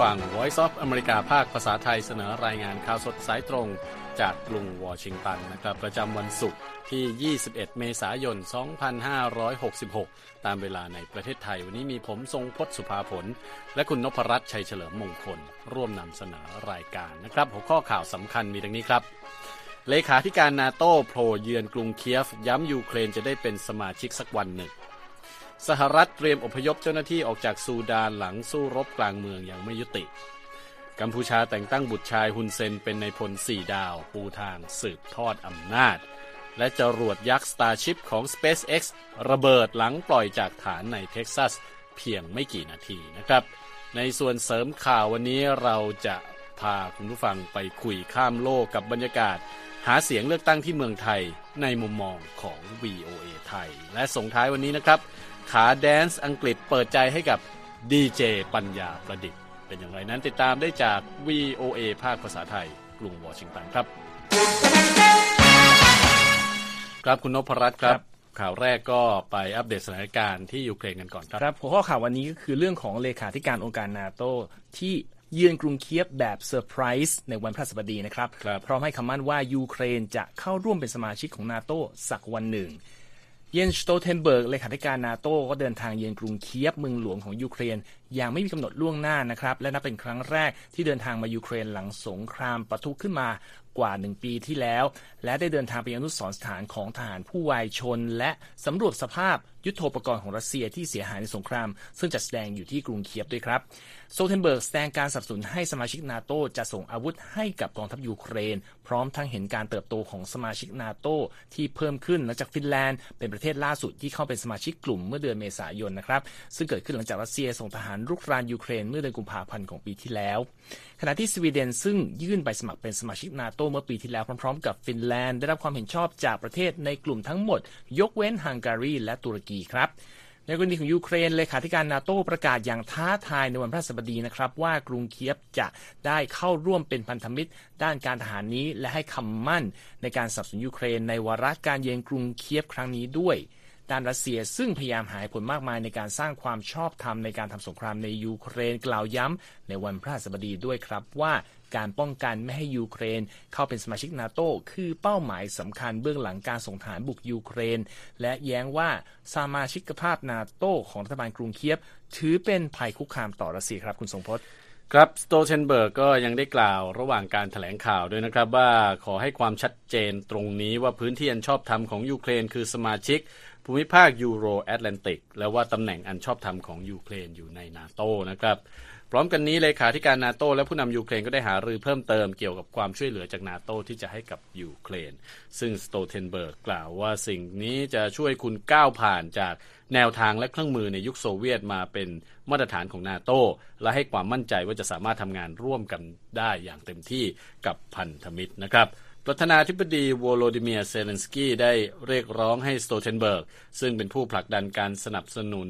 ฟัง Voice of อเมริกาภาคภาษาไทยเสนอรายงานข่าวสดสายตรงจากกรุงวอชิงตันนะครับ ประจำวันศุกร์ที่ 21 เมษายน 2566 ตามเวลาในประเทศไทย วันนี้มีผมทรงพศสุภาผล และคุณนพรัตน์ชัยเฉลิมมงคล ร่วมนำเสนอรายการนะครับ หัวข้อข่าวสำคัญมีดังนี้ครับ เลขาธิการนาโต้โผล่เยือนกรุงเคียฟ ย้ำยูเครนจะได้เป็นสมาชิกสักวันหนึ่ง สหรัฐเตรียมอพยพเจ้าหน้าที่ออกจากซูดานหลังสู้รบกลางเมืองอย่างไม่ยุติ กัมพูชาแต่งตั้งบุตรชายฮุนเซนเป็นในพลสี่ดาว ปูทางสืบทอดอำนาจ และจรวดยักษ์ Starship ของ SpaceX ระเบิดหลังปล่อยจากฐานในเท็กซัสเพียงไม่กี่นาทีนะครับ ในส่วนเสริมข่าววันนี้เราจะพาคุณผู้ฟังไปคุยข้ามโลกกับบรรยากาศ หาเสียงเลือกตั้งที่เมืองไทยในมุมมองของ VOA ไทย และส่งท้ายวันนี้นะครับ ขาแดนซ์อังกฤษเปิดใจให้กับดีเจปัญญาประดิษฐ์ เป็นอย่างไรนั้นติดตามได้จาก VOA ภาคภาษาไทย กรุงวอชิงตันครับ ครับคุณนพรัตน์ครับ ข่าวแรกก็ไปอัปเดตสถานการณ์ที่ยูเครนกันก่อนครับครับหัวข้อข่าววันนี้ก็คือเรื่องของเลขาธิการองค์การนาโตที่เยือนกรุงเคียฟแบบเซอร์ไพรส์ในวันพฤหัสบดีนะครับครับพร้อมให้คำมั่นว่ายูเครนจะเข้าร่วมเป็นสมาชิกของนาโตสักวันหนึ่ง เยนสโตเทนเบิร์กเลขาธิการนาโต้ก็เดินทางเยือนกรุงเคียฟเมืองหลวงของยูเครน อย่างไม่มีกำหนดล่วงหน้านะครับ และนับเป็นครั้งแรกที่เดินทางมายูเครนหลังสงครามปะทุขึ้นมา กว่าหนึ่งปีที่แล้ว และได้เดินทางไปยังอนุสรณ์สถานของทหารผู้วายชน และสำรวจสภาพยุทโธปกรณ์ของรัสเซียที่เสียหายในสงคราม ซึ่งจัดแสดงอยู่ที่กรุงเคียฟด้วยครับ สโตเทนเบิร์กแสดงการสนับสนุนให้สมาชิกนาโตจะส่งอาวุธให้กับกองทัพยูเครน พร้อมทั้งเห็นการเติบโตของสมาชิกนาโตที่เพิ่มขึ้นหลังจากฟินแลนด์เป็นประเทศล่าสุดที่เข้าเป็นสมาชิกกลุ่มเมื่อเดือนเมษายนนะครับ ซึ่งเกิดขึ้นหลังจากรัสเซียส่งทหารรุกรานยูเครนเมื่อเดือนกุมภาพันธ์ของปีที่แล้ว ขณะที่สวีเดนซึ่งยื่นใบสมัครเป็นสมาชิกนาโตเมื่อปีที่แล้วพร้อมๆ กับฟินแลนด์ได้รับความเห็นชอบจากประเทศในกลุ่มทั้งหมด ยกเว้นฮังการีและตุรกีครับในกรณีของยูเครนเลขาธิการนาโตประกาศอย่างท้าทายในวันพฤหัสบดีนะครับว่ากรุงเคียฟจะได้เข้าร่วมเป็นพันธมิตร ด้านการทหารนี้และให้คำมั่นในการสนับสนุนยูเครนในวาระการเยือนกรุงเคียฟครั้งนี้ด้วย ด้านรัสเซีย ซึ่งพยายามหายผลมากมายในการสร้างความชอบธรรมในการทำสงครามในยูเครนกล่าวย้ำในวันพฤหัสบดีด้วยครับว่าการป้องกันไม่ให้ยูเครน เข้าเป็นสมาชิกนาโตคือเป้าหมายสำคัญเบื้องหลังการส่งฐานบุกยูเครน และแย้งว่าสมาชิกภาพนาโตของรัฐบาลกรุงเคียฟถือเป็นภัยคุกคามต่อรัสเซียครับคุณทรงพจน์ครับสโตเทนเบิร์กก็ยังได้กล่าวระหว่างการถแถลงข่าวด้วยนะครับว่าขอให้ความชัดเจนตรงนี้ว่าพื้นที่อันชอบธรรมของยูเครนคือสมาชิก ภูมิภาคยูโรแอตแลนติก และว่าตำแหน่งอันชอบธรรมของยูเครนอยู่ในนาโตนะครับพร้อมกันนี้เลขาธิการนาโตและผู้นำยูเครนก็ได้หารือเพิ่มเติมเกี่ยวกับความช่วยเหลือจากนาโตที่จะให้กับยูเครน ซึ่งสโตเทนเบิร์กกล่าวว่าสิ่งนี้จะช่วยคุณก้าวผ่านจากแนวทางและเครื่องมือในยุคโซเวียตมาเป็นมาตรฐานของนาโตและให้ความมั่นใจว่าจะสามารถทำงานร่วมกันได้อย่างเต็มที่กับพันธมิตรนะครับ ประธานาธิบดีวโลดิเมียเซเลนสกี้ได้เรียกร้องให้สโตเทนเบิร์ก ซึ่งเป็นผู้ผลักดันการสนับสนุน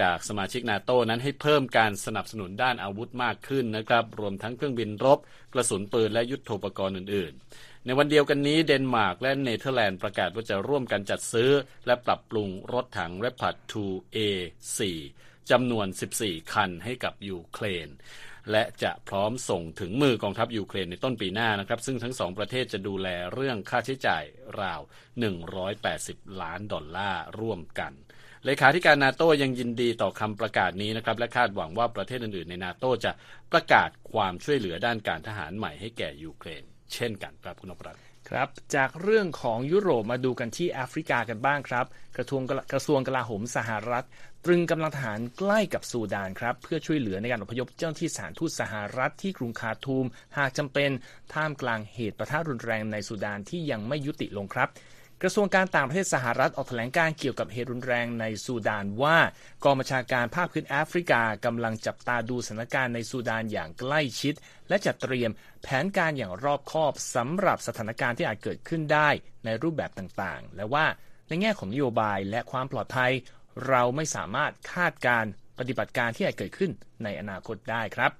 จากสมาชิกนาโตนั้นให้เพิ่มการสนับสนุนด้านอาวุธมากขึ้นนะครับ รวมทั้งเครื่องบินรบ กระสุนปืนและยุทโธปกรณ์อื่น ๆ ในวันเดียวกันนี้เดนมาร์กและเนเธอร์แลนด์ประกาศว่าจะร่วมกันจัดซื้อ และปรับปรุงรถถัง r e p a r 2A4 จำนวน 14 คันให้กับยูเครน และจะพร้อมส่งถึงมือกองทัพยูเครนในต้นปีหน้านะครับ ซึ่งทั้งสองประเทศจะดูแลเรื่องค่าใช้จ่ายราว 180 ล้านดอลลาร์ร่วมกันเลขาธิการนาโต้ยังยินดีต่อคำประกาศนี้นะครับ และคาดหวังว่าประเทศอื่นๆ ในนาโต้จะประกาศความช่วยเหลือด้านการทหารใหม่ให้แก่ยูเครน เช่นกันครับคุณนพรัตน์ครับจากเรื่องของยุโรปมาดูกันที่แอฟริกากันบ้างครับ กระทรวงกระทรวงกลาโหมสหรัฐ ตรึงกำลังทหารใกล้กับซูดานครับเพื่อช่วยเหลือในการอพยพเจ้าหน้าที่สถานทูตสหรัฐที่กรุงคาทูม หากจำเป็นท่ามกลางเหตุประทะรุนแรงในซูดานที่ยังไม่ยุติลงครับกระทรวงการต่างประเทศสหรัฐออกแถลงการเกี่ยวกับเหตุรุนแรงในซูดานว่ากองบัญชาการภาคพื้นแอฟริกากำลังจับตาดูสถานการณ์ในซูดานอย่างใกล้ชิด และจัดเตรียมแผนการอย่างรอบคอบสำหรับสถานการณ์ที่อาจเกิดขึ้นได้ในรูปแบบต่างๆ และว่าในแง่ของนโยบายและความปลอดภัย เราไม่สามารถคาดการปฏิบัติการที่อาจเกิดขึ้นในอนาคตได้ครับ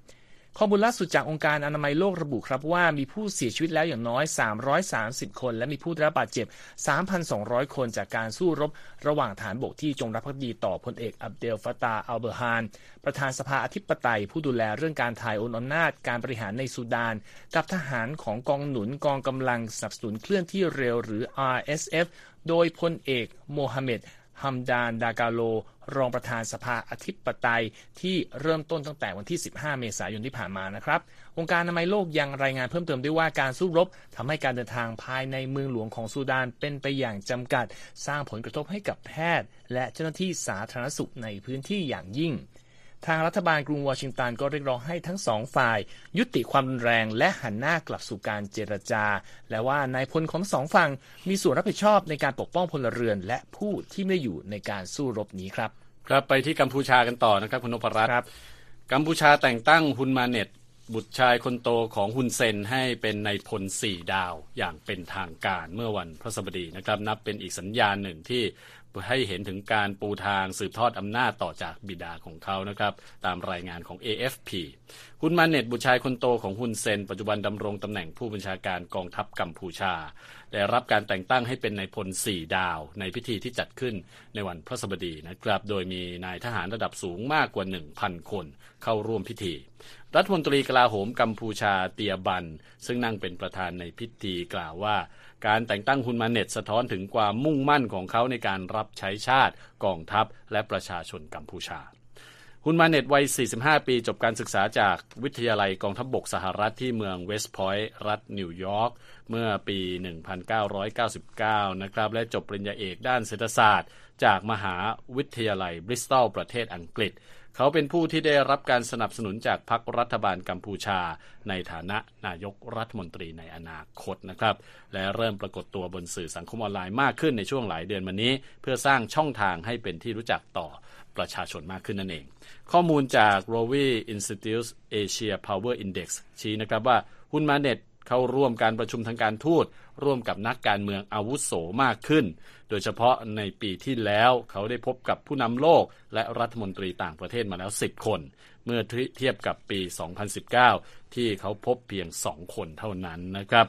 ข้อมูลล่าสุดจากองค์การอนามัยโลกระบุครับว่ามีผู้เสียชีวิตแล้วอย่างน้อย 330 คน และมีผู้ได้รับบาดเจ็บ 3,200 คนจากการสู้รบระหว่างฐานบกที่จงรักภักดีต่อพลเอกอับเดลฟาตาอัลเบอร์ฮาน ประธานสภาอธิปไตย ผู้ดูแลเรื่องการถ่ายโอนอำนาจการบริหารในสุดาน กับทหารของกองหนุนกองกำลังสนับสนุนเคลื่อนที่เร็วหรือ RSF โดยพลเอกโมฮัมเหม็ด ฮัมดานดากาโล รองประธานสภาอธิปไตย ที่เริ่มต้นตั้งแต่วันที่ 15 เมษายนที่ผ่านมานะครับ องค์การอนามัยโลกยังรายงานเพิ่มเติมด้วยว่าการสู้รบทำให้การเดินทางภายในเมืองหลวงของซูดานเป็นไปอย่างจำกัด สร้างผลกระทบให้กับแพทย์ และเจ้าหน้าที่สาธารณสุขในพื้นที่อย่างยิ่ง ทางรัฐบาลกรุงวอชิงตันก็เรียกร้องให้ทั้งสองฝ่าย ยุติความรุนแรงและหันหน้ากลับสู่การเจรจา และว่านายพลของทั้งสองฝั่งมีส่วนรับผิดชอบในการปกป้องพลเรือน และผู้ที่ไม่อยู่ในการสู้รบนี้ครับ ครับไปที่กัมพูชากันต่อนะครับคุณนพรัตน์ครับกัมพูชาแต่งตั้งฮุนมาเน็ต บุตรชายคนโตของฮุนเซนให้เป็นในพลสี่ดาวอย่างเป็นทางการเมื่อวันพฤหัสบดีนะครับ นับเป็นอีกสัญญาณหนึ่งที่ให้เห็นถึงการปูทางสืบทอดอำนาจต่อจากบิดาของเขานะครับ ตามรายงานของ AFP ฮุนมาเน็ตบุตรชายคนโตของฮุนเซน ปัจจุบันดำรงตำแหน่งผู้บัญชาการกองทัพกัมพูชา ได้รับการแต่งตั้งให้เป็นนายพลสี่ดาว ในพิธีที่จัดขึ้นในวันพฤหัสบดีนะครับ โดยมีนายทหารระดับสูงมากกว่า 1,000 คนเข้าร่วมพิธี รัฐมนตรีกลาโหมกัมพูชาเตียบัน ซึ่งนั่งเป็นประธานในพิธีกล่าวว่า การแต่งตั้งฮุนมาเน็ตสะท้อนถึงความมุ่งมั่นของเขาในการรับใช้ชาติกองทัพและประชาชนกัมพูชาฮุนมาเน็ตวัย 45 ปี จบการศึกษาจากวิทยาลัยกองทัพบบกสหรัฐที่เมืองเวสต์พอยต์รัฐนิวยอร์กเมื่อปี 1999 นะครับ และจบปริญญาเอกด้านเศรษฐศาสตร์ จากมหาวิทยาลัยบริสตอลประเทศอังกฤษ เขาเป็นผู้ที่ได้รับการสนับสนุนจากพรรครัฐบาลกัมพูชา ในฐานะนายกรัฐมนตรีในอนาคตนะครับ และเริ่มปรากฏตัวบนสื่อสังคมออนไลน์มากขึ้นในช่วงหลายเดือนมานี้ เพื่อสร้างช่องทางให้เป็นที่รู้จักต่อประชาชนมากขึ้นนั่นเอง ข้อมูลจาก r o w y Institute Asia Power Index ชี้นะครับว่าฮุนมาเน็ต เข้าร่วมการประชุมทางการทูต ร่วมกับนักการเมืองอาวุโสมากขึ้น โดยเฉพาะในปีที่แล้วเขาได้พบกับผู้นำโลกและรัฐมนตรีต่างประเทศมาแล้ว 10 คน เมื่อเทียบกับปี 2019 ที่เขาพบเพียง 2 คนเท่านั้นนะครับ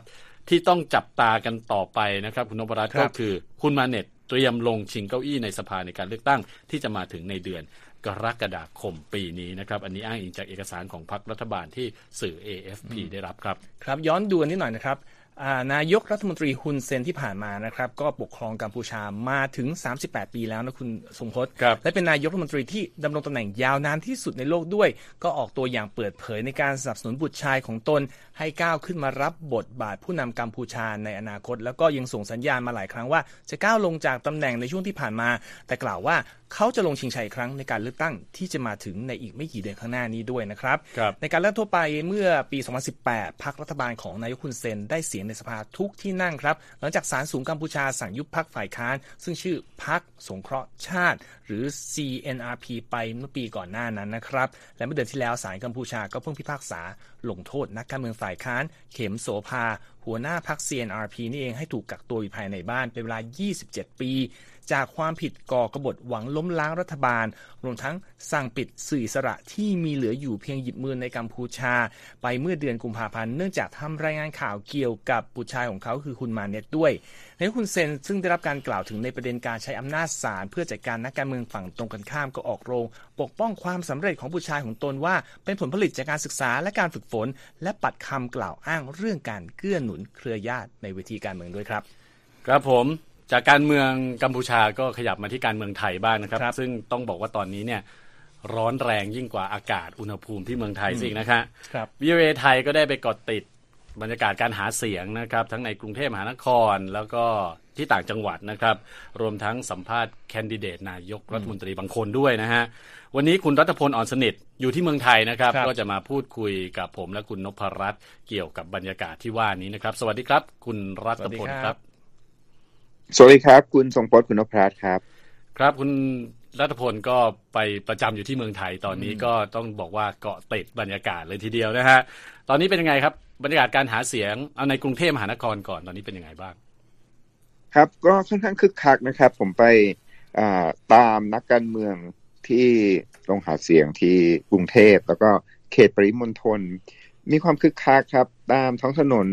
ที่ต้องจับตากันต่อไปนะครับคุณนพรัตน์ครัก็บคือคุณมาเน็ตเตรียมลงชิงเก้าอี้ในสภาในการเลือกตั้งที่จะมาถึงในเดือน กรกฎาคมปีนี้นะครับ อันนี้อ้างอิงจากเอกสารของพรรครัฐบาลที่สื่อ AFP ได้รับครับ ครับย้อนดูกันนิดหน่อยนะครับอ่านายกรัฐมนตรีฮุนเซนที่ผ่านมานะครับ ก็ปกครองกัมพูชามาถึง 38 ปีแล้วนะคุณทรงพจน์ครับและเป็นนายกรัฐมนตรีที่ดำรงตำแหน่งยาวนานที่สุดในโลกด้วย ก็ออกตัวอย่างเปิดเผยในการสนับสนุนบุตรชายของตน ให้ก้าวขึ้นมารับบทบาทผู้นำกัมพูชาในอนาคต แล้วก็ยังส่งสัญญาณมาหลายครั้งว่า จะก้าวลงจากตำแหน่งในช่วงที่ผ่านมา แต่กล่าวว่าเขาจะลงชิงชัยอีกครั้งในการเลือกตั้งที่จะมาถึงในอีกไม่กี่เดือนข้างหน้านี้ด้วยนะครับครับในการเลือกทั่วไปเมื่อปี 2018พรรครัฐบาลของนายกฮุนเซนได้เสียงในสภาทุกที่นั่งครับ หลังจากศาลสูงกัมพูชาสั่งยุบพรรคฝ่ายค้าน ซึ่งชื่อพรรคสงเคราะห์ชาติ หรือ CNRP ไปเมื่อปีก่อนหน้านั้นนะครับ และเมื่อเดือนที่แล้วศาลกัมพูชาก็เพิ่งพิพากษาลงโทษนักการเมืองฝ่ายค้าน เข็มโสภา หัวหน้าพรรค CNRP นี่เองให้ถูกกักตัวอยู่ภายในบ้านเป็นเวลา 27 ปี จากความผิดก่อกบฏหวังล้มล้างรัฐบาล รวมทั้งสั่งปิดสื่อสระที่มีเหลืออยู่เพียงหยิบมือในกัมพูชา ไปเมื่อเดือนกุมภาพันธ์เนื่องจากทำรายงานข่าวเกี่ยวกับบุตรชายของเขาคือคุณมาเน็ตด้วยในคุณเซนซึ่งได้รับการกล่าวถึงในประเด็นการใช้อำนาจศาลเพื่อจัดการนักการเมืองฝั่งตรงกันข้ามก็ออกโรง ปกป้องความสำเร็จของบุตรชายของตนว่า เป็นผลผลิตจากการศึกษาและการฝึกฝน และปัดคำกล่าวอ้างเรื่องการเกื้อหนุนเครือญาติในเวทีการเมืองด้วยครับ ครับผมจากการเมืองกัมพูชาก็ขยับมาที่การเมืองไทยบ้างนะครับครับซึ่งต้องบอกว่าตอนนี้เนี่ยร้อนแรงยิ่งกว่าอากาศอุณหภูมิที่เมืองไทยสินะฮะครับวิวเอไทยก็ได้ไปเกาะติด บรรยากาศการหาเสียงนะครับทั้งในกรุงเทพมหานครแล้วก็ที่ต่างจังหวัดนะครับ รวมทั้งสัมภาษณ์แคนดิเดตนายกรัฐมนตรีบางคนด้วยนะฮะ วันนี้คุณรัตพลอ่อนสนิทอยู่ที่เมืองไทยนะครับครับ ก็จะมาพูดคุยกับผมและคุณนพรัตน์เกี่ยวกับบรรยากาศที่ว่านี้นะครับ สวัสดีครับ คุณรัตพลครับ สวัสดีครับ คุณทรงพจน์คุณนพรัตน์ครับ ครับคุณรัตพลก็ไปประจำอยู่ที่เมืองไทยตอนนี้ก็ต้องบอกว่าเกาะติดบรรยากาศเลยทีเดียวนะฮะ ตอนนี้เป็นยังไงครับ บรรยากาศการหาเสียงเอาในกรุงเทพมหานครก่อนตอนนี้เป็นยังไงบ้าง ครับก็ค่อนข้างคึกคักนะครับ ผมไปอ่าตามนักการเมืองที่ลงหาเสียงที่กรุงเทพแล้วก็เขตปริมณฑลมีความคึกคักครับ ตามท้องถนน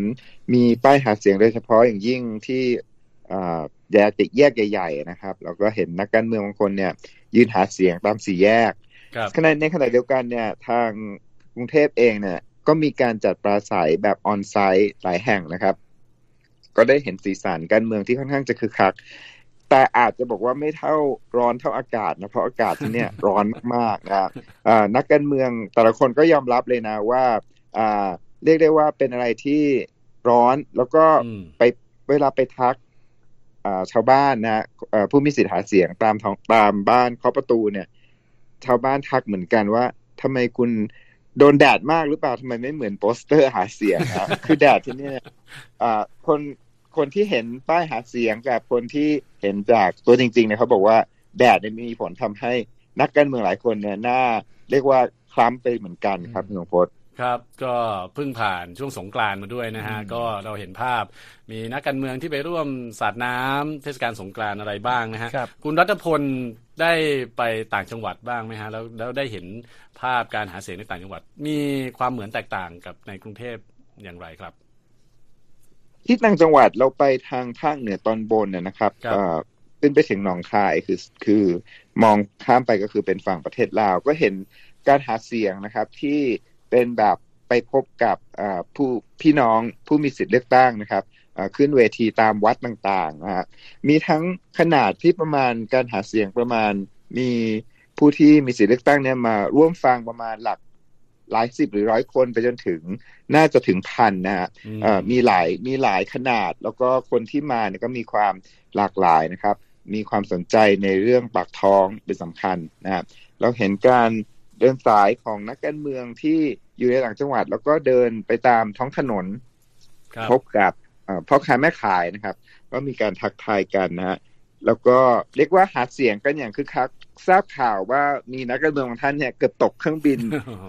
มีป้ายหาเสียงโดยเฉพาะอย่างยิ่งที่แยกติดแยกใหญ่ ๆ นะครับแล้วก็เห็นนักการเมืองบางคนเนี่ย ยืนหาเสียงตามสี่แยกขณะในขณะเดียวกันเนี่ย ทางกรุงเทพเองเนี่ย ก็มีการจัดปราศัยแบบออนไซต์หลายแห่งนะครับ ก็ได้เห็นสีสันการเมืองที่ค่อนข้างจะคึกคัก แต่อาจจะบอกว่าไม่เท่าร้อนเท่าอากาศนะเพราะอากาศที่เนี่ยร้อนมากๆนะนักการเมืองแต่ละคนก็ยอมรับเลยนะว่าเรียกได้ว่าเป็นอะไรที่ร้อนแล้วก็ไปเวลาไปทักชาวบ้านนะผู้มีสิทธิ์หาเสียงตามท้องตามบ้านเคาะประตูเนี่ย ชาวบ้านทักเหมือนกันว่าทำไมคุณ โดนแดดมากหรือเปล่าทำไมไม่เหมือนโปสเตอร์หาเสียงครับคือแดดที่นี่อคนคนที่เห็นป้ายหาเสียงกับคนที่เห็นจากตัวจริงๆเนี่ยเขาบอกว่าแดดเนี่ยมีผลทำให้นักการเมืองหลายคนเนี่ยหน้า เรียกว่าคล้ำไปเหมือนกันครับหลวงพจน์ ครับก็เพิ่งผ่านช่วงสงกรานมาด้วยนะฮะก็เราเห็นภาพมีนักการเมืองที่ไปร่วมสาดน้ำเทศกาลสงกรานอะไรบ้างนะฮะคุณรัตพลได้ไปต่างจังหวัดบ้างไหมฮะแล้วแล้วได้เห็นภาพการหาเสียงในต่างจังหวัด มีความเหมือนแตกต่างกับในกรุงเทพอย่างไรครับ ที่ต่างจังหวัดเราไปทางภาคเหนือตอนบนเนี่ยนะครับขึ้นไปถึงหนองคายคือคือมองข้ามไปก็คือเป็นฝั่งประเทศลาวก็เห็นการหาเสียงนะครับที่ เป็นแบบไปพบกับผู้พี่น้องผู้มีสิทธิ์เลือกตั้งนะครับขึ้นเวทีตามวัดต่างๆนะฮะมีทั้งขนาดที่ประมาณการหาเสียงประมาณมีผู้ที่มีสิทธิ์เลือกตั้งเนี่ยมาร่วมฟังประมาณหลักหลายสิบหรือร้อยคนไปจนถึงน่าจะถึงพันนะฮะมีหลายมีหลายขนาด แล้วก็คนที่มาเนี่ยก็มีความหลากหลายนะครับ มีความสนใจในเรื่องปากท้องเป็นสำคัญนะครับเราเห็นการ เดินสายของนักการเมืองที่อยู่ในต่างจังหวัด แล้วก็เดินไปตามท้องถนน พบกับพ่อค้าแม่ขายนะครับ ก็มีการทักทายกันนะฮะแล้วก็เรียกว่าหาเสียงกันอย่างคึกคักทราบข่าวว่ามีนักการเมืองบางท่านเนี่ยเกือบตกเครื่องบิน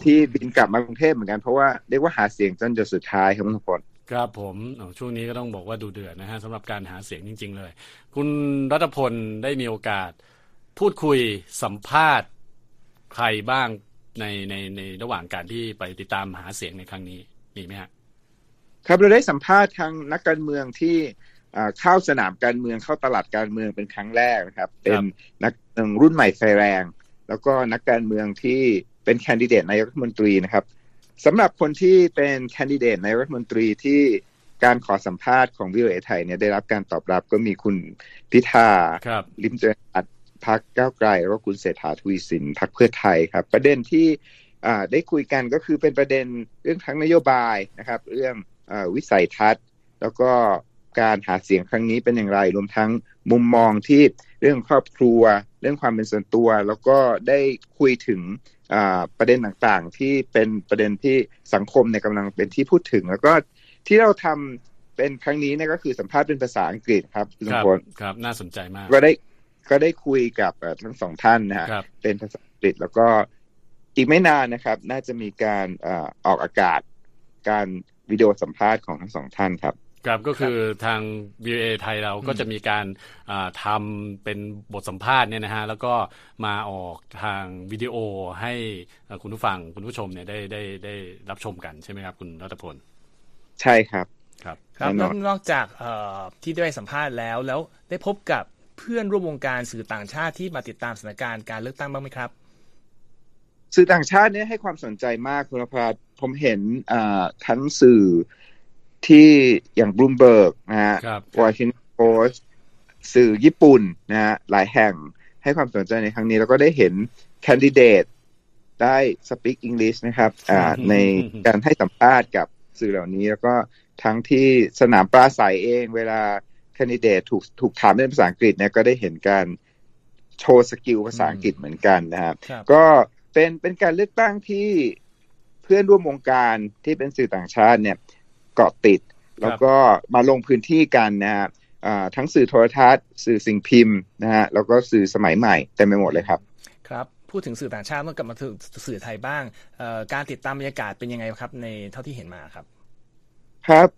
ที่บินกลับมากรุงเทพเหมือนกันเพราะว่าเรียกว่าหาเสียงจนจุดสุดท้ายครับทุกคนครับผมช่วงนี้ก็ต้องบอกว่าดูเดือดนะฮะสำหรับการหาเสียงจริง ๆ เลย คุณรัตพลได้มีโอกาสพูดคุยสัมภาษณ์ ใครบ้างในในในระหว่างการที่ไปติดตามหาเสียงในครั้งนี้มีไหมฮะครับเราได้สัมภาษณ์ทางนักการเมืองที่เข้าสนามการเมืองเข้าตลาดการเมืองเป็นครั้งแรกนะครับ เป็นนักรุ่นใหม่ไฟแรง แล้วก็นักการเมืองที่เป็นแคนดิเดตนายกรัฐมนตรีนะครับสำหรับคนที่เป็นแคนดิเดตนายกรัฐมนตรีที่การขอสัมภาษณ์ของวิโอเอไทยเนี่ยได้รับการตอบรับก็มีคุณพิธาลิมเจริญ พักก้าวไกลแล้วก็คุณเศรษฐาทวีสินพักเพื่อไทยครับ ประเด็นที่ได้คุยกันก็คือเป็นประเด็นเรื่องทั้งนโยบายนะครับ เรื่องอวิสัยทัศน์ แล้วก็การหาเสียงครั้งนี้เป็นอย่างไร รวมทั้งมุมมองที่เรื่องครอบครัว เรื่องความเป็นส่วนตัว แล้วก็ได้คุยถึงประเด็นต่างๆ ที่เป็นประเด็นที่สังคมในกำลังเป็นที่พูดถึง แล้วก็ที่เราทำเป็นครั้งนี้เนี่ยก็คือสัมภาษณ์เป็นภาษาอังกฤษครับคุณพลครับ น่าสนใจมากก็ได้ ก็ได้คุยกับทั้งสองท่านนะฮะเป็นภาษาอังกฤษแล้วก็อีกไม่นานนะครับ น่าจะมีการออกอากาศ การวิดีโอสัมภาษณ์ของทั้งสองท่านครับครับก็คือทาง VOA ไทยเราก็จะมีการทำเป็นบทสัมภาษณ์เนี่ยนะฮะแล้วก็มาออกทางวิดีโอให้คุณผู้ฟังคุณผู้ชมเนี่ยได้ได้ได้รับชมกันใช่ไหมครับ คุณรัตพล ใช่ครับ ครับครับนอกจากที่ได้สัมภาษณ์แล้วแล้วได้พบกับเพื่อนร่วมวงการสื่อต่างชาติที่มาติดตามสถานการณ์การเลือกตั้งบ้างไหมครับ สื่อต่างชาติเนี่ยให้ความสนใจมากคุณพราผมเห็นทั้งสื่อที่อย่างบลูมเบิร์กนะฮะวอชิงตันโพสสื่อญี่ปุ่นนะฮะหลายแห่งให้ความสนใจในครั้งนี้ แล้วก็ได้เห็นแคนดิเดตได้ speak English นะครับในการให้สัมภาษณ์กับสื่อเหล่านี้ แล้วก็ทั้งที่สนามปราศัยเองเวลาแคนดิเดตถูกถูกถามเป็นภาษาอังกฤษเนี่ยก็ได้เห็นการโชว์สกิลภาษาอังกฤษเหมือนกันนะครับ ก็เป็นเป็นการเลือกตั้งที่เพื่อนร่วมวงการที่เป็นสื่อต่างชาติเนี่ยเกาะติด แล้วก็มาลงพื้นที่กันนะฮะทั้งสื่อโทรทัศน์ สื่อสิ่งพิมพ์นะฮะแล้วก็สื่อสมัยใหม่เต็มไปหมดเลยครับ ครับพูดถึงสื่อต่างชาติเมื่อกลับมาถึงสื่อไทยบ้างการติดตามบรรยากาศเป็นยังไงครับ ในเท่าที่เห็นมาครับ ครับ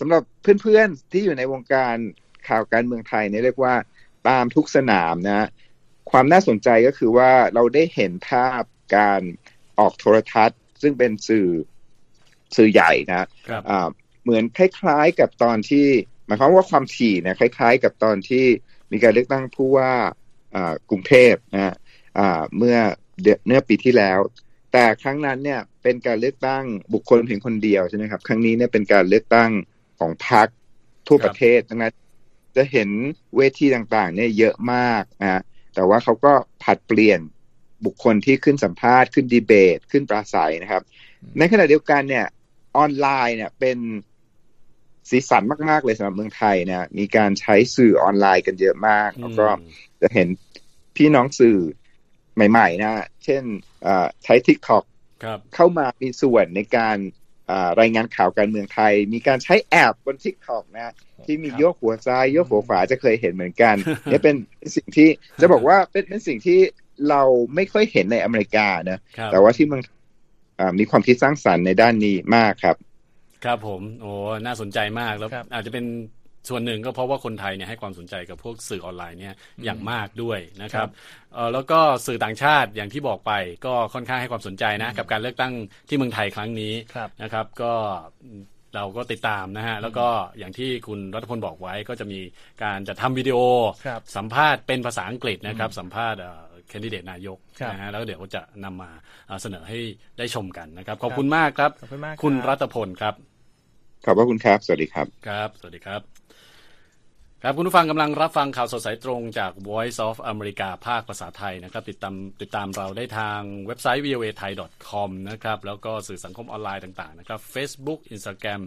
สำหรับเพื่อนๆที่อยู่ในวงการข่าวการเมืองไทยเนี่ยเรียกว่าตามทุกสนามนะ ความน่าสนใจก็คือว่าเราได้เห็นภาพการออกโทรทัศน์ ซึ่งเป็นสื่อสื่อใหญ่นะครับอ่าเหมือนคล้ายๆกับตอนที่หมายความว่าความถี่เนี่ยคล้าย ๆ กับตอนที่มีการเลือกตั้งผู้ว่าอ่ากรุงเทพนะฮะอ่าเมื่อเดือนเมื่อปีที่แล้ว แต่ครั้งนั้นเนี่ยเป็นการเลือกตั้งบุคคลเพียงคนเดียวใช่ไหมครับ ครั้งนี้เนี่ยเป็นการเลือกตั้งของพรรคทั่วครับประเทศดังนั้นจะเห็นเวทีต่างๆ เนี่ยเยอะมากนะฮะแต่ว่าเขาก็ผัดเปลี่ยนบุคคลที่ขึ้นสัมภาษณ์ขึ้นดีเบต ขึ้นปราศัยนะครับ ในขณะเดียวกันเนี่ยออนไลน์เนี่ยเป็นสีสันมาก ๆ เลยสำหรับเมืองไทยเนี่ยมีการใช้สื่อออนไลน์กันเยอะมาก แล้วก็อืมจะเห็นพี่น้องสื่อ ใหม่ๆนะเช่นเอ่อใช้ TikTok ครับเข้ามามีส่วนในการอ่ารายงานข่าวการเมืองไทย มีการใช้แอปบน TikTok นะที่มีครับโยกหัวซ้ายโยกหัวขวาจะเคยเห็นเหมือนกันเนี่ยเป็นสิ่งที่จะบอกว่าเป็นเป็นสิ่งที่เราไม่ค่อยเห็นในอเมริกานะครับแต่ว่าที่เมืองอ่ามีความคิดสร้างสรรค์ในด้านนี้มากครับ ครับผม โอ้น่าสนใจมากแล้วครับอาจจะเป็น ส่วนหนึ่งก็เพราะว่าคนไทยเนี่ยให้ความสนใจกับพวกสื่อออนไลน์เนี่ยอย่างมากด้วยนะครับเออแล้วก็สื่อต่างชาติอย่างที่บอกไปก็ค่อนข้างให้ความสนใจนะกับการเลือกตั้งที่เมืองไทยครั้งนี้ครับนะครับก็เราก็ติดตามนะฮะ แล้วก็อย่างที่คุณรัฐพลบอกไว้ก็จะมีการจะทำวิดีโอครับสัมภาษณ์เป็นภาษาอังกฤษนะครับ สัมภาษณ์แคนดิเดตนายกครับนะฮะแล้วเดี๋ยวจะนำมาเอ่อเสนอให้ได้ชมกันนะครับ ขอบคุณมากครับขอบคุณมากคุณครับรัตพลครับ ขอบพระคุณครับ สวัสดีครับ ครับ สวัสดีครับ ครับคุณผู้ฟังกำลังรับฟังข่าวสดสายตรงจาก Voice of America ภาคภาษาไทยนะครับ ติดตามติดตามเราได้ทางเว็บไซต์ voa thai com นะครับ แล้วก็สื่อสังคมออนไลน์ต่างๆนะครับ Facebook Instagram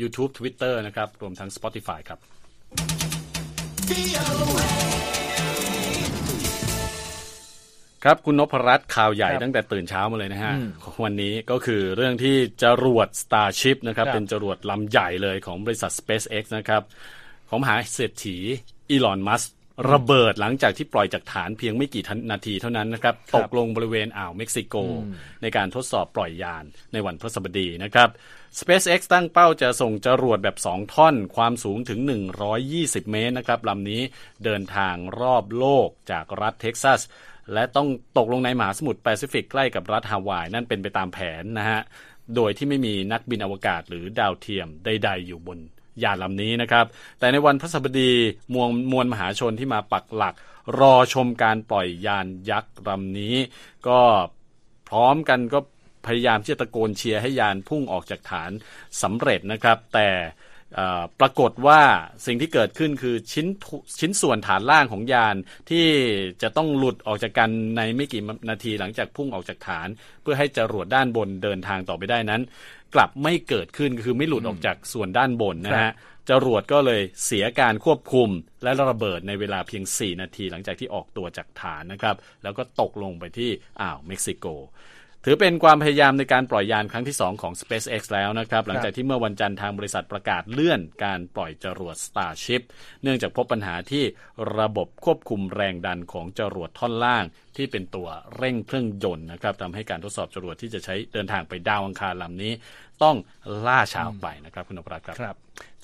YouTube Twitter นะครับ รวมทั้ง Spotify ครับ ครับคุณนพรัตน์ข่าวใหญ่ครับตั้งแต่ตื่นเช้ามาเลยนะฮะอืมของวันนี้ก็คือเรื่องที่จรวด Starship นะครับครับ เป็นจรวดลำใหญ่เลยของบริษัท SpaceX นะครับ ของมหาเศรษฐีอีลอนมัสระเบิดหลังจากที่ปล่อยจากฐานเพียงไม่กี่นาทีเท่านั้นนะครับครัตบกลงบริเวณอ่าวเม็กซิโก ในการทดสอบปล่อยยานในวันพฤหัสบดีนะครับ SpaceX ตั้งเป้าจะส่งจรวดแบบ 2 ท่อน ความสูงถึง 120 เมตรนะครับลำนี้เดินทางรอบโลกจากรัฐเท็กซัส และต้องตกลงในมหาสมุทรแปซิฟิกใกล้กับรัฐฮาวาย นั่นเป็นไปตามแผนนะฮะโดยที่ไม่มีนักบินอวกาศหรือดาวเทียมใด ๆ อยู่บน ยานลำนี้นะครับ แต่ในวันพฤหัสบดีมวลมวลมหาชนที่มาปักหลัก รอชมการปล่อยยานยักษ์ลำนี้ ก็พร้อมกันก็พยายามที่จะตะโกนเชียร์ให้ยานพุ่งออกจากฐานสำเร็จนะครับ แต่ปรากฏว่าสิ่งที่เกิดขึ้นคือชิ้นชิ้นส่วนฐานล่างของยานที่จะต้องหลุดออกจากกันในไม่กี่นาทีหลังจากพุ่งออกจากฐาน เพื่อให้จรวดด้านบนเดินทางต่อไปได้นั้น กลับไม่เกิดขึ้นคือไม่หลุดออกจากส่วนด้านบนนะฮะจรวดก็เลยเสียการควบคุมและระเบิดในเวลาเพียง 4 นาทีหลังจากที่ออกตัวจากฐานนะครับ แล้วก็ตกลงไปที่อ่าวเม็กซิโก ถือเป็นความพยายามในการปล่อยยานครั้งที่ 2 ของ SpaceX แล้วนะครับ หลังจากที่เมื่อวันจันทร์ทางบริษัทประกาศเลื่อนการปล่อยจรวด Starship เนื่องจากพบปัญหาที่ระบบควบคุมแรงดันของจรวดท่อนล่าง ที่เป็นตัวเร่งเครื่องยนต์นะครับทำให้การทดสอบจรวดที่จะใช้เดินทางไปดาวอังคารลำนี้ ต้องล่าช้าออกไปนะครับคุณนพรัตน์ครับครับ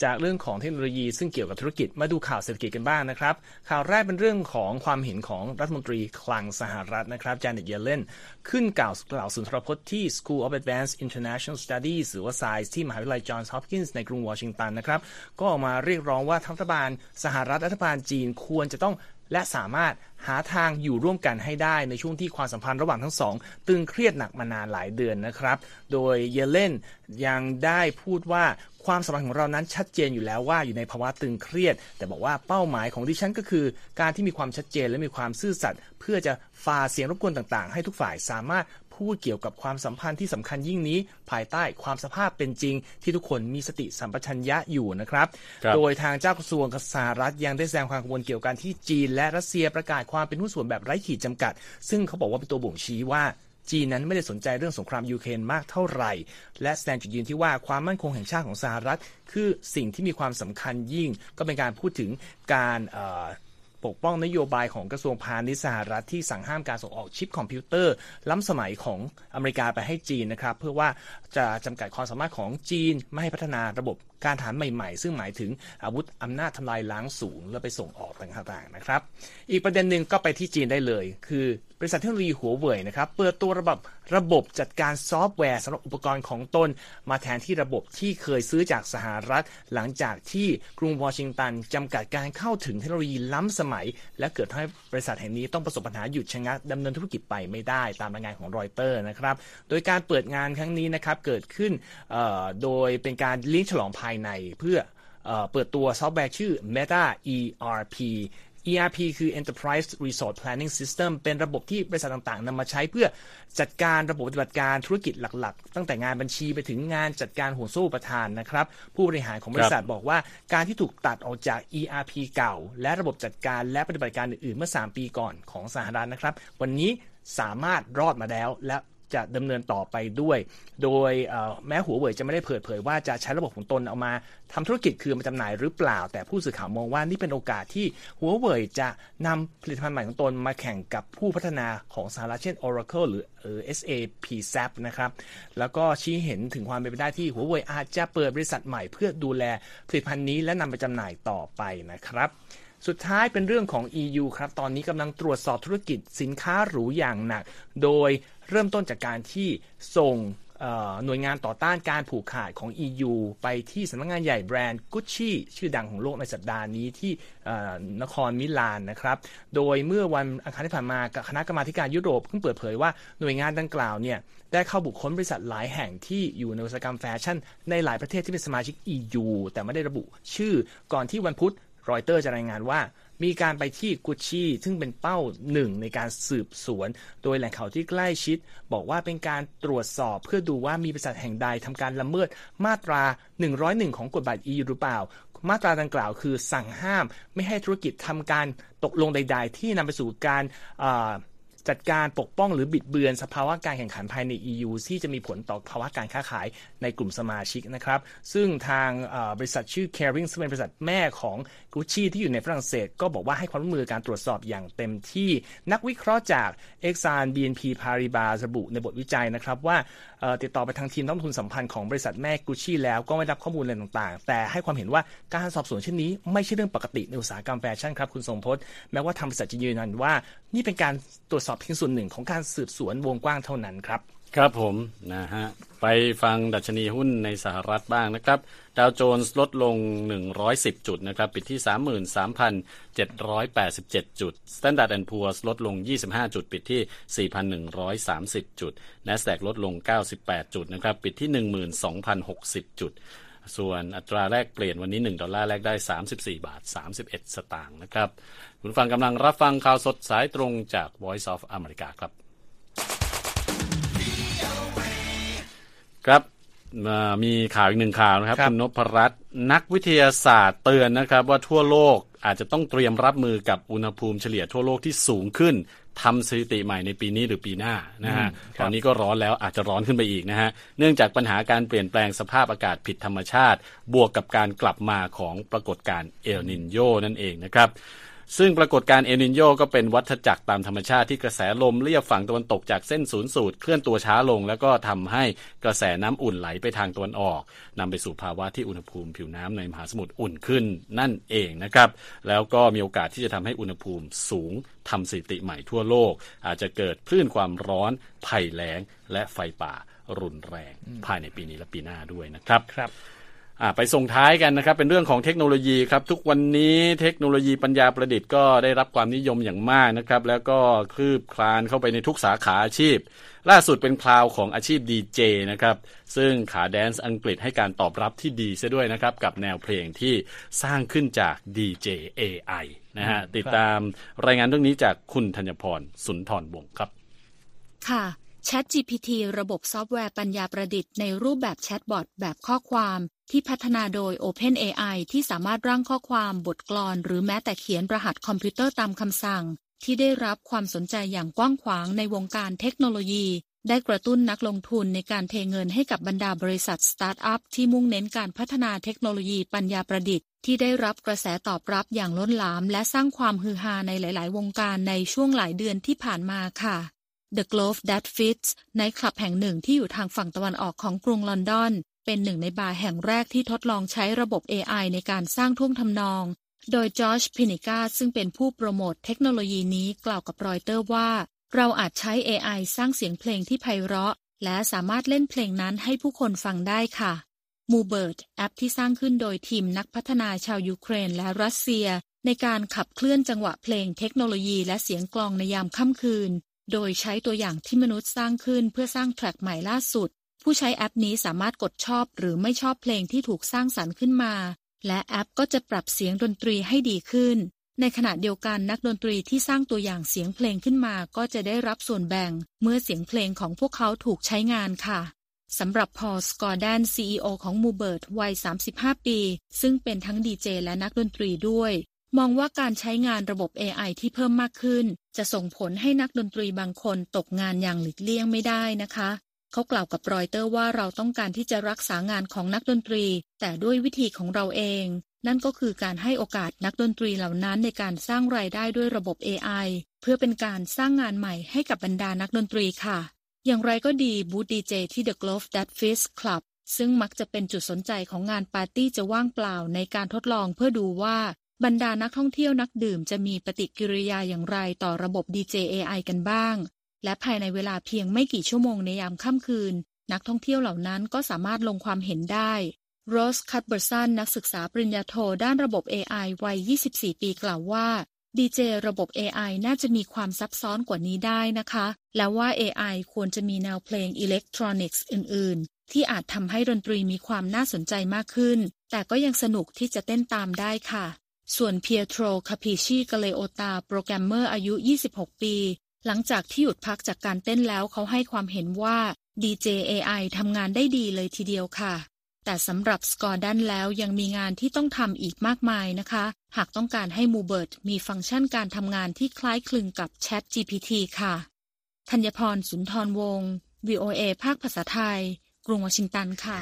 จากเรื่องของเทคโนโลยีซึ่งเกี่ยวกับธุรกิจมาดูข่าวเศรษฐกิจกันบ้างนะครับ ข่าวแรกเป็นเรื่องของความเห็นของรัฐมนตรีคลังสหรัฐนะครับเจเน็ตเยลเลนขึ้นกล่าวกล่าวสุนทรพจน์ที่ School of Advanced International Studies หรือว่า SAIS ที่มหาวิทยาลัยจอห์นส์ฮอปกินส์ในกรุงวอชิงตันนะครับ ก็ออกมาเรียกร้องว่ารัฐบาลสหรัฐรัฐบาลจีนควรจะต้อง และสามารถหาทางอยู่ร่วมกันให้ได้ในช่วงที่ความสัมพันธ์ระหว่างทั้งสอง ตึงเครียดหนักมานานหลายเดือนนะครับ โดยเยเลนยังได้พูดว่าความสัมพันธ์ของเรานั้นชัดเจนอยู่แล้วว่าอยู่ในภาวะตึงเครียด แต่บอกว่าเป้าหมายของดิฉันก็คือ การที่มีความชัดเจนและมีความซื่อสัตย์เพื่อจะฝ่าเสียงรบกวนต่างๆ ให้ทุกฝ่ายสามารถ พูดเกี่ยวกับความสัมพันธ์ที่สำคัญยิ่งนี้ ภายใต้ความสภาพเป็นจริง ที่ทุกคนมีสติสัมปชัญญะอยู่นะครับครับโดยทางเจ้ากระทรวงสหรัฐยังได้แสดงความกังวลเกี่ยวกับการที่จีน และรัสเซียประกาศความเป็นหุ้นส่วนแบบไร้ขีดจำกัด ซึ่งเขาบอกว่าเป็นตัวบ่งชี้ว่าจีนนั้นไม่ได้สนใจเรื่องสงครามยูเครนมากเท่าไหร่ และแสดงจุดยืนที่ว่าความมั่นคงแห่งชาติของสหรัฐ คือสิ่งที่มีความสำคัญยิ่ง ก็เป็นการพูดถึงการเอ่อ ปกป้องนโยบายของกระทรวงพาณิชย์สหรัฐที่สั่งห้ามการส่งออกชิปคอมพิวเตอร์ ล้ำสมัยของอเมริกาไปให้จีนนะครับ เพื่อว่าจะจำกัดความสามารถของจีนไม่ให้พัฒนาระบบ การฐานใหม่ๆ ซึ่งหมายถึงอาวุธอำนาจทำลายล้างสูง แล้วไปส่งออกต่างๆนะครับ อีกประเด็นหนึ่งก็ไปที่จีนได้เลย คือบริษัทเทคโนโลยีหัวเว่ยนะครับเปิดตัวระบบระบบจัดการซอฟต์แวร์สำหรับอุปกรณ์ของตน มาแทนที่ระบบที่เคยซื้อจากสหรัฐ หลังจากที่กรุงวอชิงตันจำกัดการเข้าถึงเทคโนโลยีล้ำสมัย และเกิดให้บริษัทแห่งนี้ต้องประสบปัญหาหยุดชะงักดำเนินธุรกิจไปไม่ได้ตามรายงานของรอยเตอร์นะครับโดยการเปิดงานครั้งนี้นะครับเกิดขึ้นโดยเป็นการเลี้ยงฉลองภายในเพื่อเปิดตัวซอฟต์แวร์ชื่อ Meta ERP ERP คือ Enterprise Resource Planning System เป็นระบบที่บริษัทต่างๆนำมาใช้เพื่อจัดการระบบปฏิบัติการธุรกิจหลักๆ ตั้งแต่งานบัญชีไปถึงงานจัดการห่วงโซ่ประทานนะครับ ผู้บริหารของบริษัทบอกว่าการที่ถูกตัดออกจาก ERP เก่า และระบบจัดการและปฏิบัติการอื่นๆ เมื่อ 3 ปีก่อนของสหรัฐนะครับ วันนี้สามารถรอดมาแล้วและ จะดำเนินต่อไปด้วย โดยแม้หัวเว่ยจะไม่ได้เปิดเผยว่าจะใช้ระบบของตนเอามาทำธุรกิจคือมาจำหน่ายหรือเปล่า แต่ผู้สื่อข่าวมองว่านี่เป็นโอกาสที่หัวเว่ยจะนำผลิตภัณฑ์ใหม่ของตนมาแข่งกับผู้พัฒนาของสหรัฐเช่น Oracle หรือ SAP SAP นะครับ แล้วก็ชี้เห็นถึงความเป็นไปได้ที่หัวเว่ยอาจจะเปิดบริษัทใหม่เพื่อดูแลผลิตภัณฑ์นี้และนำไปจำหน่ายต่อไปนะครับ สุดท้ายเป็นเรื่องของ EU ครับ ตอนนี้กำลังตรวจสอบธุรกิจสินค้าหรูอย่างหนัก โดยเริ่มต้นจากการที่ส่งหน่วยงานต่อต้านการผูกขาดของ EU ไปที่สำนักงงานใหญ่แบรนด์กุชชี่ชื่อดังของโลกในสัปดาห์นี้ที่นครมิลานนะครับ โดยเมื่อวันอังคารที่ผ่านมาคณะกรรมาการยุโรปเพิ่งเปิดเผยว่าหน่วยงานดังกล่าวเนี่ยได้เข้าบุคคลบริษัทหลายแห่งที่อยู่ในอุตสาหกรรมแฟชั่นในหลายประเทศที่เป็นสมาชิก EU แต่ไม่ได้ระบุชื่อก่อนที่วันพุธ รอยเตอร์จะรายงานว่ามีการไปที่กุชชี่ซึ่งเป็นเป้าหนึ่งในการสืบสวน โดยแหล่งข่าวที่ใกล้ชิด บอกว่าเป็นการตรวจสอบเพื่อดูว่ามีบริษัทแห่งใดทำการละเมิดมาตรา 101 ของกฎหมาย EU หรือเปล่า มาตราดังกล่าวคือสั่งห้าม ไม่ให้ธุรกิจทำการตกลงใด ๆ ที่นำไปสู่การ จัดการปกป้องหรือบิดเบือนสภาวะการแข่งขันภายใน EU ที่จะมีผลต่อภาวะการค้าขายในกลุ่มสมาชิกนะครับ ซึ่งทางบริษัทชื่อ Caring ซึ่งเป็นบริษัทแม่ของ Gucci ที่อยู่ในฝรั่งเศส ก็บอกว่าให้ความร่วมมือการตรวจสอบอย่างเต็มที่ นักวิเคราะห์จาก Exxon BNP Paribas ระบุในบทวิจัยนะครับว่าติดต่อไปทางทีมต้นทุนสัมพันธ์ของบริษัทแม่กุชชี่แล้วก็ไม่รับข้อมูลอะไรต่างๆ แต่ให้ความเห็นว่าการสอบสวนเช่นนี้ไม่ใช่เรื่องปกติในอุตสาหกรรมแฟชั่นครับคุณทรงพจน์แม้ว่าทางบริษัทจะยืนยันว่า นี่เป็นการตรวจสอบเพียงส่วนหนึ่งของการสืบสวนวงกว้างเท่านั้นครับ ครับผมนะฮะไปฟังดัชนีหุ้นในสหรัฐบ้างนะครับ ดาวโจนส์ลดลง 110 จุดนะครับ ปิดที่ 33,787 จุด Standard and Poor's ลดลง 25 จุด ปิดที่ 4,130 จุด NASDAQ ลดลง 98 จุดนะครับ ปิดที่ 12,060 จุด ส่วนอัตราแลกเปลี่ยนวันนี้ 1 ดอลลาร์แลกได้ 34 บาท 31 สตางค์นะครับ คุณฟังกำลังรับฟังข่าวสดสายตรงจาก Voice of America ครับ ครับมีข่าวอีกหนึ่งข่าวนะครับ คุณนพรัตน์นักวิทยาศาสตร์เตือนนะครับว่าทั่วโลก อาจจะต้องเตรียมรับมือกับอุณหภูมิเฉลี่ยทั่วโลกที่สูงขึ้นทำสถิติใหม่ในปีนี้หรือปีหน้านะฮะตอนนี้ก็ร้อนแล้วอาจจะร้อนขึ้นไปอีกนะฮะเนื่องจากปัญหาการเปลี่ยนแปลงสภาพอากาศผิดธรรมชาติ บวกกับการกลับมาของปรากฏการณ์เอลนินโยนั่นเองนะครับ ซึ่งปรากฏการณ์เอลนินโยก็เป็นวัฏจักรตามธรรมชาติที่กระแสลมเลียบฝั่งตะวันตกจากเส้นศูนย์สูตรเคลื่อนตัวช้าลง แล้วก็ทำให้กระแสน้ำอุ่นไหลไปทางตะวันออกนำไปสู่ภาวะที่อุณหภูมิผิวน้ำในมหาสมุทรอุ่นขึ้นนั่นเองนะครับ แล้วก็มีโอกาสที่จะทำให้อุณหภูมิสูงทำสถิติใหม่ทั่วโลก อาจจะเกิดคลื่นความร้อนภัยแล้งและไฟป่ารุนแรงภายในปีนี้และปีหน้าด้วยนะครับครับ ไปส่งท้ายกันนะครับ เป็นเรื่องของเทคโนโลยีครับ ทุกวันนี้เทคโนโลยีปัญญาประดิษฐ์ก็ได้รับความนิยมอย่างมากนะครับ แล้วก็คืบคลานเข้าไปในทุกสาขาอาชีพ ล่าสุดเป็นคราวของอาชีพดีเจนะครับ ซึ่งขาแดนซ์อังกฤษให้การตอบรับที่ดีซะด้วยนะครับ กับแนวเพลงที่สร้างขึ้นจาก DJ AI นะฮะติดตามรายงานเรื่องนี้จากคุณธัญพรสุนทรวงศ์ครับ ค่ะ ChatGPT ระบบซอฟต์แวร์ปัญญาประดิษฐ์ในรูปแบบแชทบอทแบบข้อความที่พัฒนาโดย OpenAI ที่สามารถร่างข้อความบทกลอนหรือแม้แต่เขียนรหัสคอมพิวเตอร์ตามคำสั่ง ที่ได้รับความสนใจอย่างกว้างขวางในวงการเทคโนโลยี ได้กระตุ้นนักลงทุนในการเทเงินให้กับบรรดาบริษัทสตาร์ทอัพที่มุ่งเน้นการพัฒนาเทคโนโลยีปัญญาประดิษฐ์ที่ได้รับกระแสตอบรับอย่างล้นหลาม และสร้างความฮือฮาในหลาย ๆ วงการในช่วงหลายเดือนที่ผ่านมาค่ะ The Glove That Fits ในคลับแห่งหนึ่งที่อยู่ทางฝั่งตะวันออกของกรุงลอนดอน เป็นหนึ่งในบาร์แห่งแรกที่ทดลองใช้ระบบ AI ในการสร้างท่วงทำนอง โดยจอร์จพินิกาซึ่งเป็นผู้โปรโมทเทคโนโลยีนี้กล่าวกับรอยเตอร์ว่า เราอาจใช้ AI สร้างเสียงเพลงที่ไพเราะ และสามารถเล่นเพลงนั้นให้ผู้คนฟังได้ค่ะมูเบิร์ตแอปที่สร้างขึ้นโดยทีมนักพัฒนาชาวยูเครนและรัสเซีย ในการขับเคลื่อนจังหวะเพลงเทคโนโลยีและเสียงกลองในยามค่ำคืน โดยใช้ตัวอย่างที่มนุษย์สร้างขึ้นเพื่อสร้างแทร็กใหม่ล่าสุด ผู้ใช้แอปนี้สามารถกดชอบหรือไม่ชอบเพลงที่ถูกสร้างสรรค์ขึ้นมา และแอปก็จะปรับเสียงดนตรีให้ดีขึ้น ในขณะเดียวกันนักดนตรีที่สร้างตัวอย่างเสียงเพลงขึ้นมาก็จะได้รับส่วนแบ่ง เมื่อเสียงเพลงของพวกเขาถูกใช้งานค่ะสำหรับพอสกอร์แดนซีอของมูเบิร์ตวัย 35 ปี ซึ่งเป็นทั้งดีเจและนักดนตรีด้วย มองว่าการใช้งานระบบ AI ที่เพิ่มมากขึ้น จะส่งผลให้นักดนตรีบางคนตกงานอย่างหลีกเลี่ยงไม่ได้นะคะ เขากล่าวกับรอยเตอร์ว่าเราต้องการที่จะรักษางานของนักดนตรี แต่ด้วยวิธีของเราเอง นั่นก็คือการให้โอกาสนักดนตรีเหล่านั้นในการสร้างรายได้ด้วยระบบ AI เพื่อเป็นการสร้างงานใหม่ให้กับบรรดานักดนตรีค่ะ อย่างไรก็ดีบูธดีเจที่ The Glove That Fish Club ซึ่งมักจะเป็นจุดสนใจของงานปาร์ตี้จะว่างเปล่าในการทดลองเพื่อดูว่า บรรดานักท่องเที่ยวนักดื่มจะมีปฏิกิริยาอย่างไรต่อระบบ DJ AI กันบ้าง และภายในเวลาเพียงไม่กี่ชั่วโมงในยามค่ำคืน นักท่องเที่ยวเหล่านั้นก็สามารถลงความเห็นได้โรสคัตเบอร์สันนักศึกษาปริญญาโทด้านระบบ AI วัย 24 ปีกล่าวว่าดีเจระบบ AI น่าจะมีความซับซ้อนกว่านี้ได้นะคะ แล้วว่า AI ควรจะมีแนวเพลงอิเล็กทรอนิกส์อื่น ๆ ที่อาจทำให้ดนตรีมีความน่าสนใจมากขึ้น แต่ก็ยังสนุกที่จะเต้นตามได้ค่ะ ส่วนเพียโตรคาปิชีกาเลโอตา โปรแกรมเมอร์อายุ 26 ปี หลังจากที่หยุดพักจากการเต้นแล้วเขาให้ความเห็นว่า DJ AI ทำงานได้ดีเลยทีเดียวค่ะ แต่สำหรับสกอร์ดันแล้วยังมีงานที่ต้องทำอีกมากมายนะคะ หากต้องการให้มูเบิร์ตมีฟังก์ชันการทำงานที่คล้ายคลึงกับ Chat GPT ค่ะธัญพรสุนทรวงศ์ VOA ภาคภาษาไทย กรุงวอชิงตันค่ะ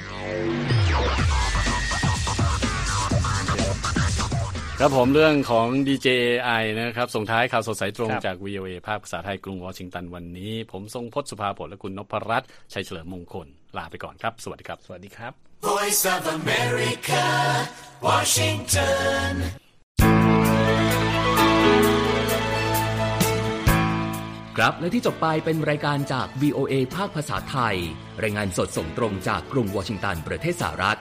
ครับผมเรื่องของ DJI นะครับ ส่งท้ายข่าวสดสายตรงครับจาก VOA ภาคภาษาไทยกรุงวอชิงตันวันนี้ ผมทรงพจน์สุภาผลและคุณนพรัตน์ชัยเฉลิมมงคล ลาไปก่อนครับ สวัสดีครับ สวัสดีครับ Voice of America, Washington. ครับและที่จบไปเป็นรายการจาก VOA ภาคภาษาไทย รายงานสดส่งตรงจากกรุงวอชิงตันประเทศสหรัฐ